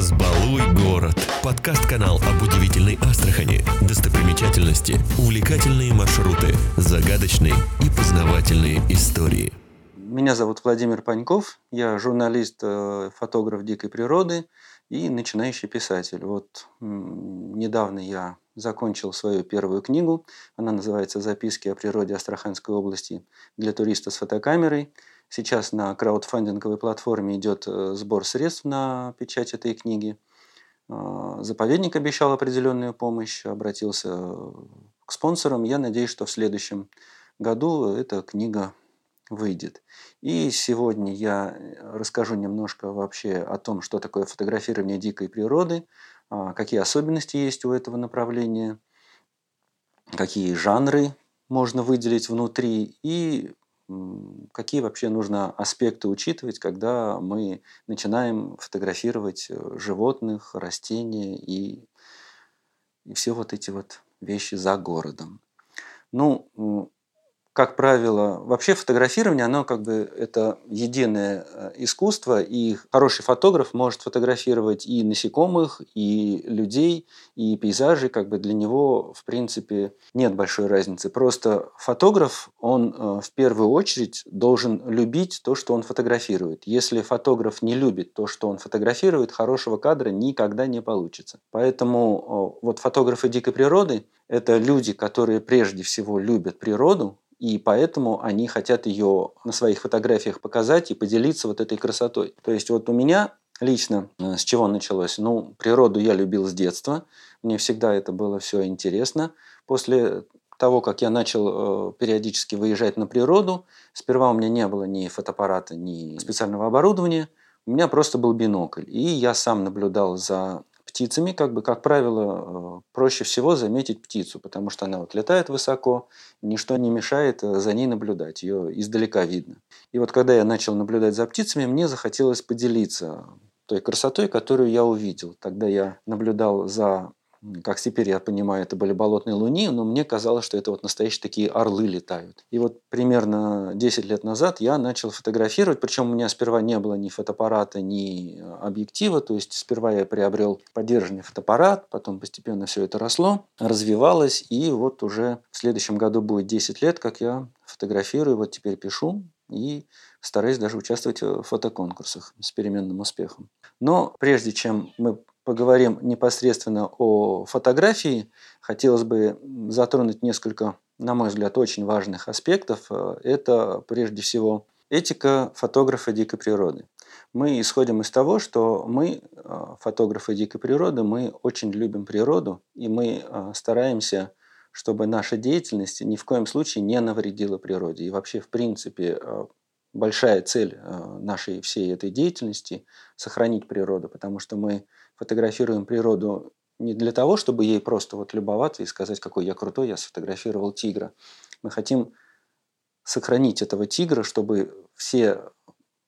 «Разбалуй город» – подкаст-канал об удивительной Астрахани, достопримечательности, увлекательные маршруты, загадочные и познавательные истории. Меня зовут Владимир Паньков, я журналист, э, фотограф дикой природы и начинающий писатель. Вот недавно я закончил свою первую книгу, она называется «Записки о природе Астраханской области для туриста с фотокамерой». Сейчас на краудфандинговой платформе идет э, сбор средств на печать этой книги. А, заповедник обещал определенную помощь, обратился э, к спонсорам. Я надеюсь, что в следующем году эта книга выйдет. И сегодня я расскажу немножко вообще о том, что такое фотографирование дикой природы, а, какие особенности есть у этого направления, какие жанры можно выделить внутри и какие вообще нужно аспекты учитывать, когда мы начинаем фотографировать э, животных, растения и, и все вот эти вот вещи за городом. Ну, как правило, вообще фотографирование, оно как бы это единое э, искусство, и хороший фотограф может фотографировать и насекомых, и людей, и пейзажи, как бы для него, в принципе, нет большой разницы. Просто фотограф, он э, в первую очередь должен любить то, что он фотографирует. Если фотограф не любит то, что он фотографирует, хорошего кадра никогда не получится. Поэтому вот фотографы дикой природы – это люди, которые прежде всего любят природу, и поэтому они хотят ее на своих фотографиях показать и поделиться вот этой красотой. То есть вот у меня лично э, с чего началось? Ну, природу я любил с детства, мне всегда это было все интересно. После того, как я начал э, периодически выезжать на природу, сперва у меня не было ни фотоаппарата, ни специального оборудования, у меня просто был бинокль. И я сам наблюдал за птицами, как бы, как правило, э, проще всего заметить птицу, потому что она вот летает высоко, ничто не мешает э, за ней наблюдать, ее издалека видно. И вот когда я начал наблюдать за птицами, мне захотелось поделиться той красотой, которую я увидел. Тогда я наблюдал за как теперь я понимаю, это были болотные луни, но мне казалось, что это вот настоящие такие орлы летают. И вот примерно 10 лет назад я начал фотографировать, причем у меня сперва не было ни фотоаппарата, ни э, объектива, то есть сперва я приобрел поддержанный фотоаппарат, потом постепенно все это росло, развивалось, и вот уже в следующем году будет 10 лет, как я фотографирую, вот теперь пишу, и стараюсь даже участвовать в фотоконкурсах с переменным успехом. Но прежде чем мы поговорим непосредственно о фотографии, хотелось бы затронуть несколько, на мой взгляд, очень важных аспектов. Это прежде всего этика фотографа дикой природы. Мы исходим из того, что мы, фотографы дикой природы, мы очень любим природу, и мы стараемся, чтобы наша деятельность ни в коем случае не навредила природе. И вообще, в принципе, большая цель нашей всей этой деятельности – сохранить природу, потому что мы фотографируем природу не для того, чтобы ей просто вот любоваться и сказать, какой я крутой, я сфотографировал тигра. Мы хотим сохранить этого тигра, чтобы все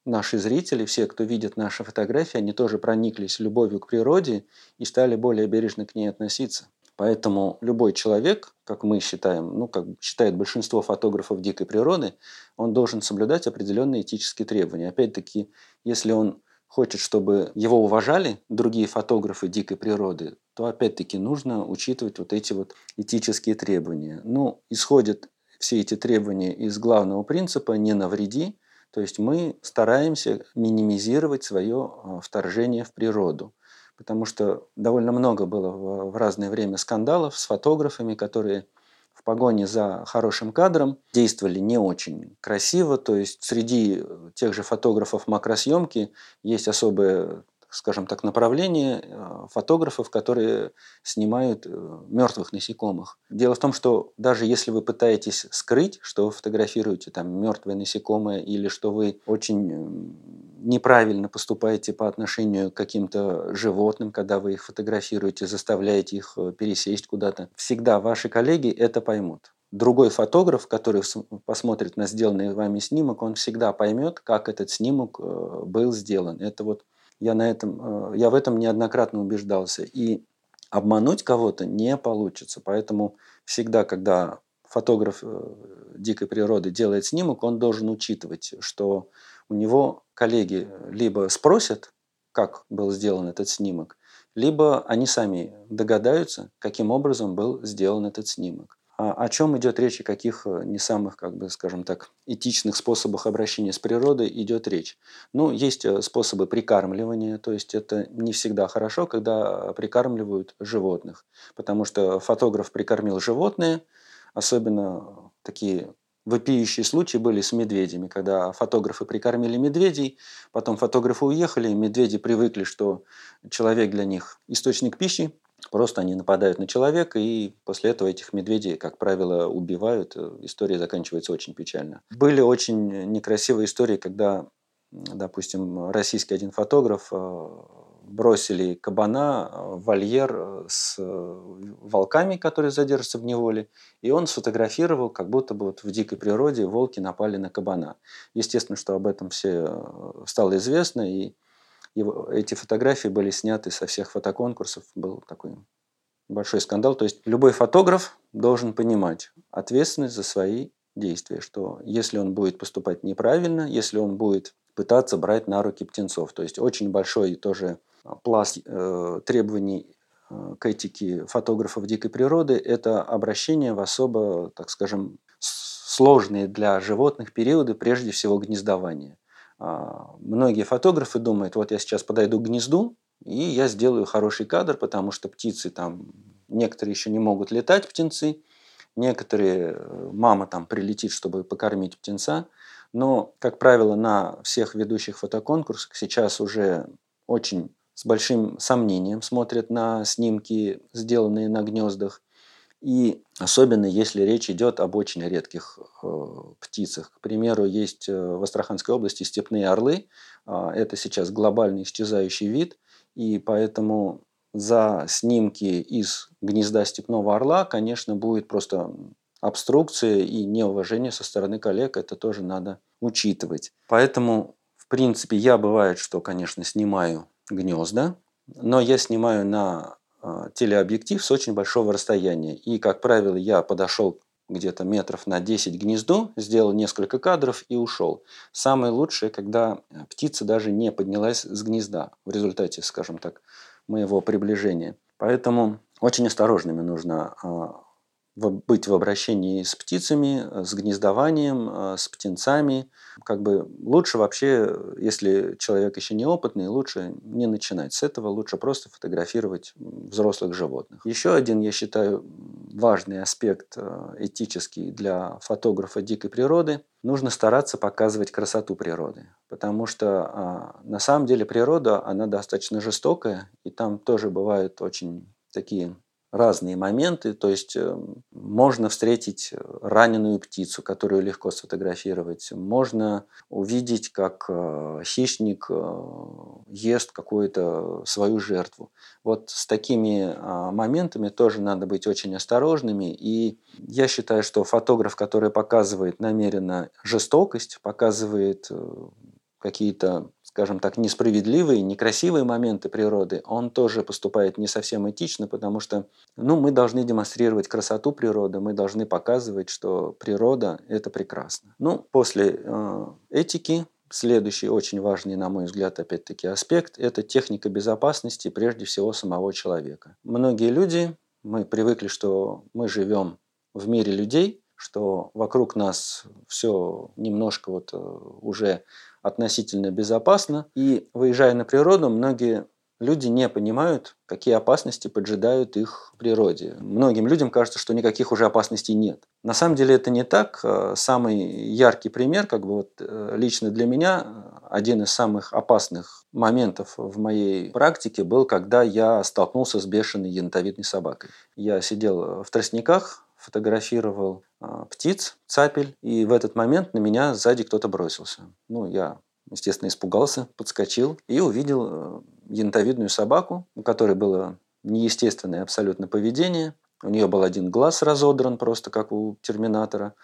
наши зрители, все, кто видит наши фотографии, они тоже прониклись любовью к природе и стали более бережно к ней относиться. Поэтому любой человек, как мы считаем, ну, как считает большинство фотографов дикой природы, он должен соблюдать определенные этические требования. Опять-таки, если он хочет, чтобы его уважали другие фотографы дикой природы, то опять-таки нужно учитывать вот эти вот этические требования. Ну, исходят все эти требования из главного принципа «не навреди», то есть мы стараемся минимизировать свое а, вторжение в природу. Потому что довольно много было в разное время скандалов с фотографами, которые в погоне за хорошим кадром действовали не очень красиво. То есть среди тех же фотографов макросъемки есть особое скажем так, направление э, фотографов, которые снимают э, мертвых насекомых. Дело в том, что даже если вы пытаетесь скрыть, что вы фотографируете там мертвое насекомое или что вы очень неправильно поступаете по отношению к каким-то животным, когда вы их фотографируете, заставляете их э, пересесть куда-то, всегда ваши коллеги это поймут другой фотограф, который посмотрит на сделанный вами снимок, он всегда поймет, как этот снимок был сделан. Это вот я, на этом, э, я в этом неоднократно убеждался. И обмануть кого-то не получится. Поэтому всегда, когда фотограф э, дикой природы делает снимок, он должен учитывать, что у него коллеги либо спросят, как был сделан этот снимок, либо они сами догадаются, каким образом был сделан этот снимок. А о чем идет речь и каких э, не самых, как бы, скажем так, этичных способах обращения с природой идет речь? Ну, есть э, способы прикармливания, то есть это не всегда хорошо, когда прикармливают животных, потому что фотограф прикормил животные, особенно такие вопиющие случаи были с медведями, когда фотографы прикормили медведей, потом фотографы уехали, медведи привыкли, что человек для них источник пищи, просто они нападают на человека, и после этого этих медведей, как правило, убивают. История заканчивается очень печально. Были очень некрасивые истории, когда, допустим, российский один фотограф э, бросили кабана э, в вольер э, с э, волками, которые задержатся в неволе, и он сфотографировал, как будто бы вот в дикой природе волки напали на кабана. Естественно, что об этом все стало известно, и его, эти фотографии были сняты со всех фотоконкурсов, был такой большой скандал. То есть любой фотограф должен понимать ответственность за свои действия, что если он будет поступать неправильно, если он будет пытаться брать на руки птенцов, то есть очень большой тоже пласт э, требований э, к этике фотографов дикой природы – это обращение в особо, так скажем, сложные для животных периоды, прежде всего гнездования. А, многие фотографы думают, вот я сейчас подойду к гнезду, и я сделаю хороший кадр, потому что птицы там, некоторые еще не могут летать, птенцы, некоторые, э, мама там прилетит, чтобы покормить птенца. Но, как правило, на всех ведущих фотоконкурсах сейчас уже очень с большим сомнением смотрят на снимки, сделанные на гнездах. И особенно если речь идет об очень редких э, птицах. К примеру, есть э, в Астраханской области степные орлы. Э, это сейчас глобальный исчезающий вид. И поэтому за снимки из гнезда степного орла, конечно, будет просто обструкция и неуважение со стороны коллег. Это тоже надо учитывать. Поэтому, в принципе, я бывает, что, конечно, снимаю гнезда, но я снимаю на а, телеобъектив с очень большого расстояния. И, как правило, я подошел где-то метров на 10 к гнезду, сделал несколько кадров и ушел. Самое лучшее, когда птица даже не поднялась с гнезда в результате, скажем так, моего приближения. Поэтому очень осторожными нужно а, быть в обращении с птицами, э, с гнездованием, э, с птенцами. Как бы лучше вообще, если человек еще неопытный, лучше не начинать с этого, лучше просто фотографировать взрослых животных. Еще один, я считаю, важный аспект э, этический для фотографа дикой природы – нужно стараться показывать красоту природы, потому что а, на самом деле природа, она достаточно жестокая, и там тоже бывают очень такие разные моменты. То есть эм, можно встретить раненую птицу, которую легко сфотографировать. Можно увидеть, как э, хищник э, ест какую-то свою жертву. Вот с такими а, моментами тоже надо быть очень осторожными. И я считаю, что фотограф, который показывает намеренно жестокость, показывает э, какие-то скажем так, несправедливые, некрасивые моменты природы, он тоже поступает не совсем этично, потому что ну, мы должны демонстрировать красоту природы, мы должны показывать, что природа – это прекрасно. Ну, после э, этики Следующий очень важный, на мой взгляд, опять-таки аспект – это техника безопасности прежде всего самого человека. Многие люди, мы привыкли, что мы живем в мире людей, что вокруг нас все немножко вот э, уже относительно безопасно. И выезжая на природу, многие люди не понимают, какие опасности поджидают их в природе. Многим людям кажется, что никаких уже опасностей нет. На самом деле это не так. Э, самый яркий пример, как бы вот э, лично для меня, один из самых опасных моментов в моей практике был, когда я столкнулся с бешеной янтовидной собакой. Я сидел в тростниках, фотографировал птиц, цапель, и в этот момент на меня сзади кто-то бросился. Ну, я, естественно, испугался, подскочил и увидел э, янтовидную собаку, у которой было неестественное абсолютно поведение. У нее был один глаз разодран, просто как у терминатора.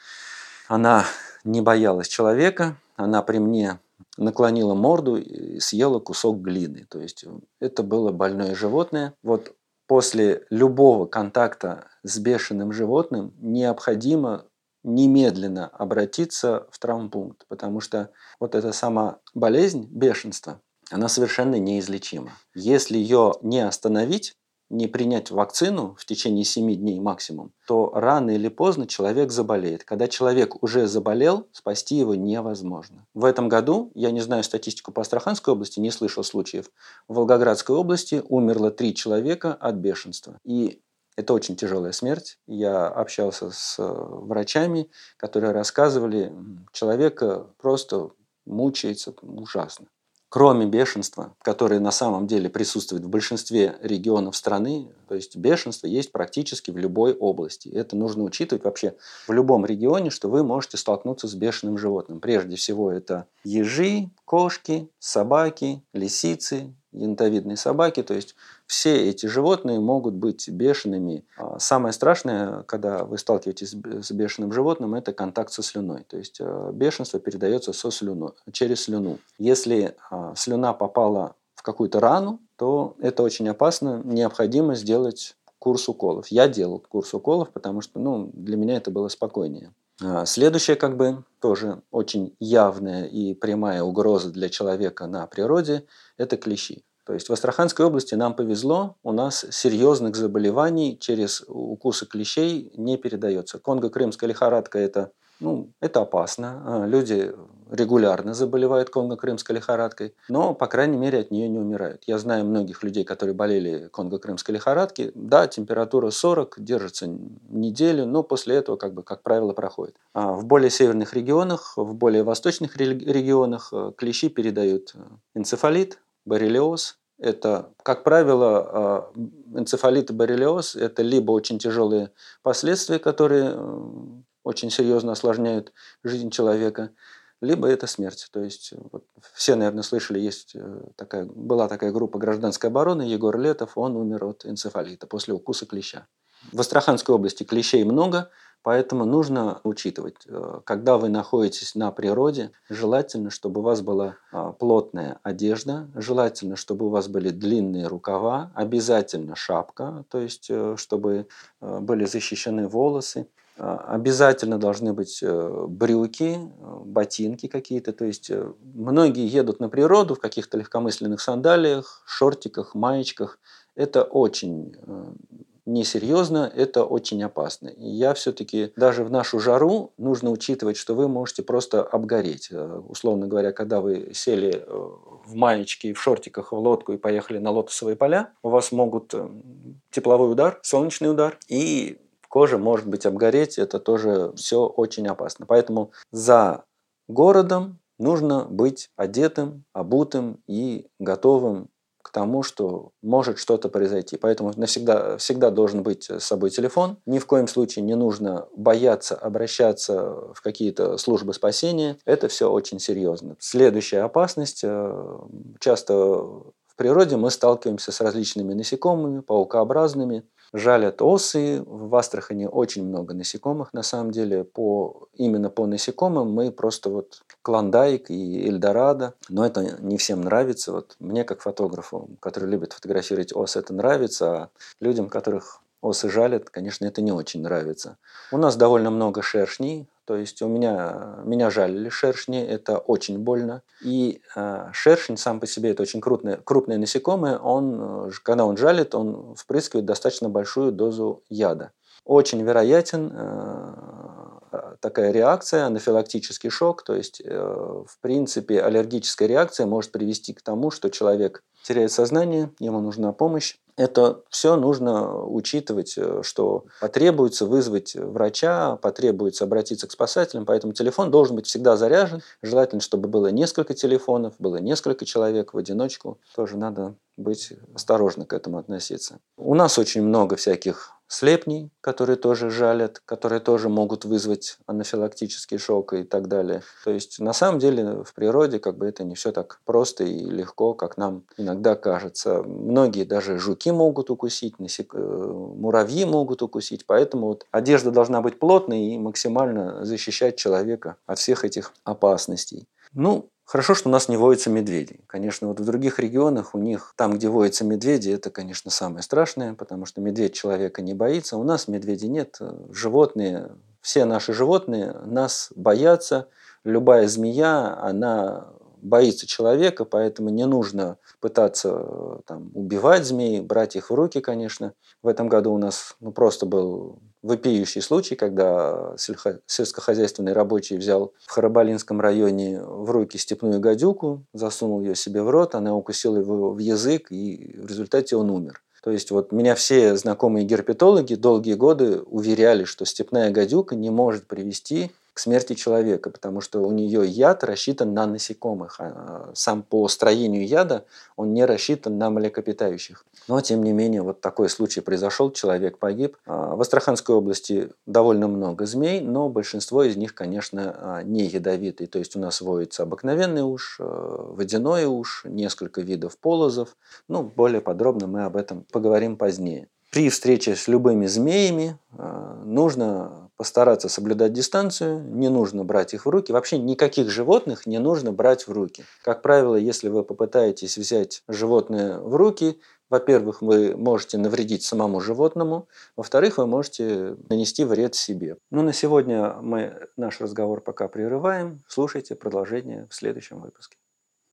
Она не боялась человека, она при мне наклонила морду и съела кусок глины. То есть э, это было больное животное. Вот после любого контакта с бешеным животным необходимо немедленно обратиться в травмпункт, потому что вот эта сама болезнь, бешенство, она совершенно неизлечима. Если ее не остановить, не принять вакцину в течение 7 дней максимум, то рано или поздно человек заболеет. Когда человек уже заболел, спасти его невозможно. В этом году, я не знаю статистику по Астраханской области, не слышал случаев, в Волгоградской области умерло 3 человека от бешенства. И это очень тяжелая смерть. Я общался с э, врачами, которые рассказывали, человек просто мучается ужасно. Кроме бешенства, которое на самом деле присутствует в большинстве регионов страны, то есть бешенство есть практически в любой области. Это нужно учитывать вообще в любом регионе, что вы можете столкнуться с бешеным животным. Прежде всего это ежи, кошки, собаки, лисицы, янтовидные собаки. То есть все эти животные могут быть бешеными. А самое страшное, когда вы сталкиваетесь с бешеным животным, это контакт со слюной. То есть э, бешенство передается со слюной, через слюну. Если а, слюна попала в какую-то рану, то это очень опасно. Необходимо сделать курс уколов. Я делал курс уколов, потому что ну, для меня это было спокойнее. А, следующая, как бы, тоже очень явная и прямая угроза для человека на природе – это клещи. То есть в Астраханской области нам повезло, у нас серьезных заболеваний через укусы клещей не передается. Конго-крымская лихорадка – это ну, это опасно. А, люди регулярно заболевают конго-крымской лихорадкой, но, по крайней мере, от нее не умирают. Я знаю многих людей, которые болели конго-крымской лихорадкой. Да, температура 40, держится неделю, но после этого, как, бы, как правило, проходит. А в более северных регионах, в более восточных регионах э, клещи передают э, энцефалит, боррелиоз. Это, как правило, э, энцефалит и боррелиоз – это либо очень тяжелые последствия, которые очень серьезно осложняют жизнь человека, либо это смерть. То есть вот, все, наверное, слышали, есть э, такая, была такая группа гражданской обороны, Егор Летов, он умер от энцефалита после укуса клеща. В Астраханской области клещей много, поэтому нужно учитывать, э, когда вы находитесь на природе, желательно, чтобы у вас была а, плотная одежда, желательно, чтобы у вас были длинные рукава, обязательно шапка, то есть э, чтобы были защищены волосы, обязательно должны быть э, брюки, э, ботинки какие-то. То есть э, многие едут на природу в каких-то легкомысленных сандалиях, шортиках, маечках. Это очень несерьезно, это очень опасно. И я все-таки даже в нашу жару нужно учитывать, что вы можете просто обгореть. Условно говоря, когда вы сели в маечке, в шортиках в лодку и поехали на лотосовые поля, у вас могут тепловой удар, солнечный удар, и кожа может быть обгореть, это тоже все очень опасно. Поэтому за городом нужно быть одетым, обутым и готовым к тому, что может что-то произойти. Поэтому навсегда всегда должен быть с собой телефон. Ни в коем случае не нужно бояться обращаться в какие-то службы спасения. Это все очень серьезно. Следующая опасность. Э, часто природе мы сталкиваемся с различными насекомыми, паукообразными, жалят осы. В Астрахани очень много насекомых, на самом деле. По, именно по насекомым мы просто вот Клондайк и Эльдорадо. Но это не всем нравится. Вот мне, как фотографу, который любит фотографировать ос, это нравится. А людям, которых осы жалят, конечно, это не очень нравится. У нас довольно много шершней, то есть у меня, меня жалили шершни, это очень больно. И э, шершень сам по себе это очень крупное, крупное насекомое, он, когда он жалит, он впрыскивает достаточно большую дозу яда. Очень вероятен э, такая реакция, анафилактический шок, то есть, э, в принципе, аллергическая реакция может привести к тому, что человек теряет сознание, ему нужна помощь, это все нужно учитывать, э, что потребуется вызвать врача, потребуется обратиться к спасателям, поэтому телефон должен быть всегда заряжен. Желательно, чтобы было несколько телефонов, было несколько человек в одиночку. Тоже надо быть осторожно к этому относиться. У нас очень много всяких слепней, которые тоже жалят, которые тоже могут вызвать анафилактический шок и так далее. То есть на самом деле в природе как бы это не все так просто и легко, как нам иногда кажется. Многие даже жуки могут укусить, насек... Э, муравьи могут укусить, поэтому вот одежда должна быть плотной и максимально защищать человека от всех этих опасностей. Ну, Хорошо, что у нас не водятся медведи. Конечно, вот в других регионах у них, там, где водятся медведи, это, конечно, самое страшное, потому что медведь человека не боится. У нас медведей нет. Животные, все наши животные нас боятся. Любая змея, она боится человека, поэтому не нужно пытаться там, убивать змей, брать их в руки, конечно. В этом году у нас ну, просто был вопиющий случай, когда сельскохозяйственный рабочий взял в Харабалинском районе в руки степную гадюку, засунул ее себе в рот, она укусила его в язык, и в результате он умер. То есть вот меня все знакомые герпетологи долгие годы уверяли, что степная гадюка не может привести к смерти человека, потому что у нее яд рассчитан на насекомых. А сам по строению яда он не рассчитан на млекопитающих. Но, тем не менее, вот такой случай произошел, человек погиб. А, в Астраханской области довольно много змей, но большинство из них, конечно, а, не ядовитые. То есть у нас водится обыкновенный уж, водяной уж, несколько видов полозов. Ну, более подробно мы об этом поговорим позднее. При встрече с любыми змеями нужно постараться соблюдать дистанцию, не нужно брать их в руки. Вообще никаких животных не нужно брать в руки. Как правило, если вы попытаетесь взять животное в руки, во-первых, вы можете навредить самому животному, во-вторых, вы можете нанести вред себе. Ну, на сегодня мы наш разговор пока прерываем. Слушайте продолжение в следующем выпуске.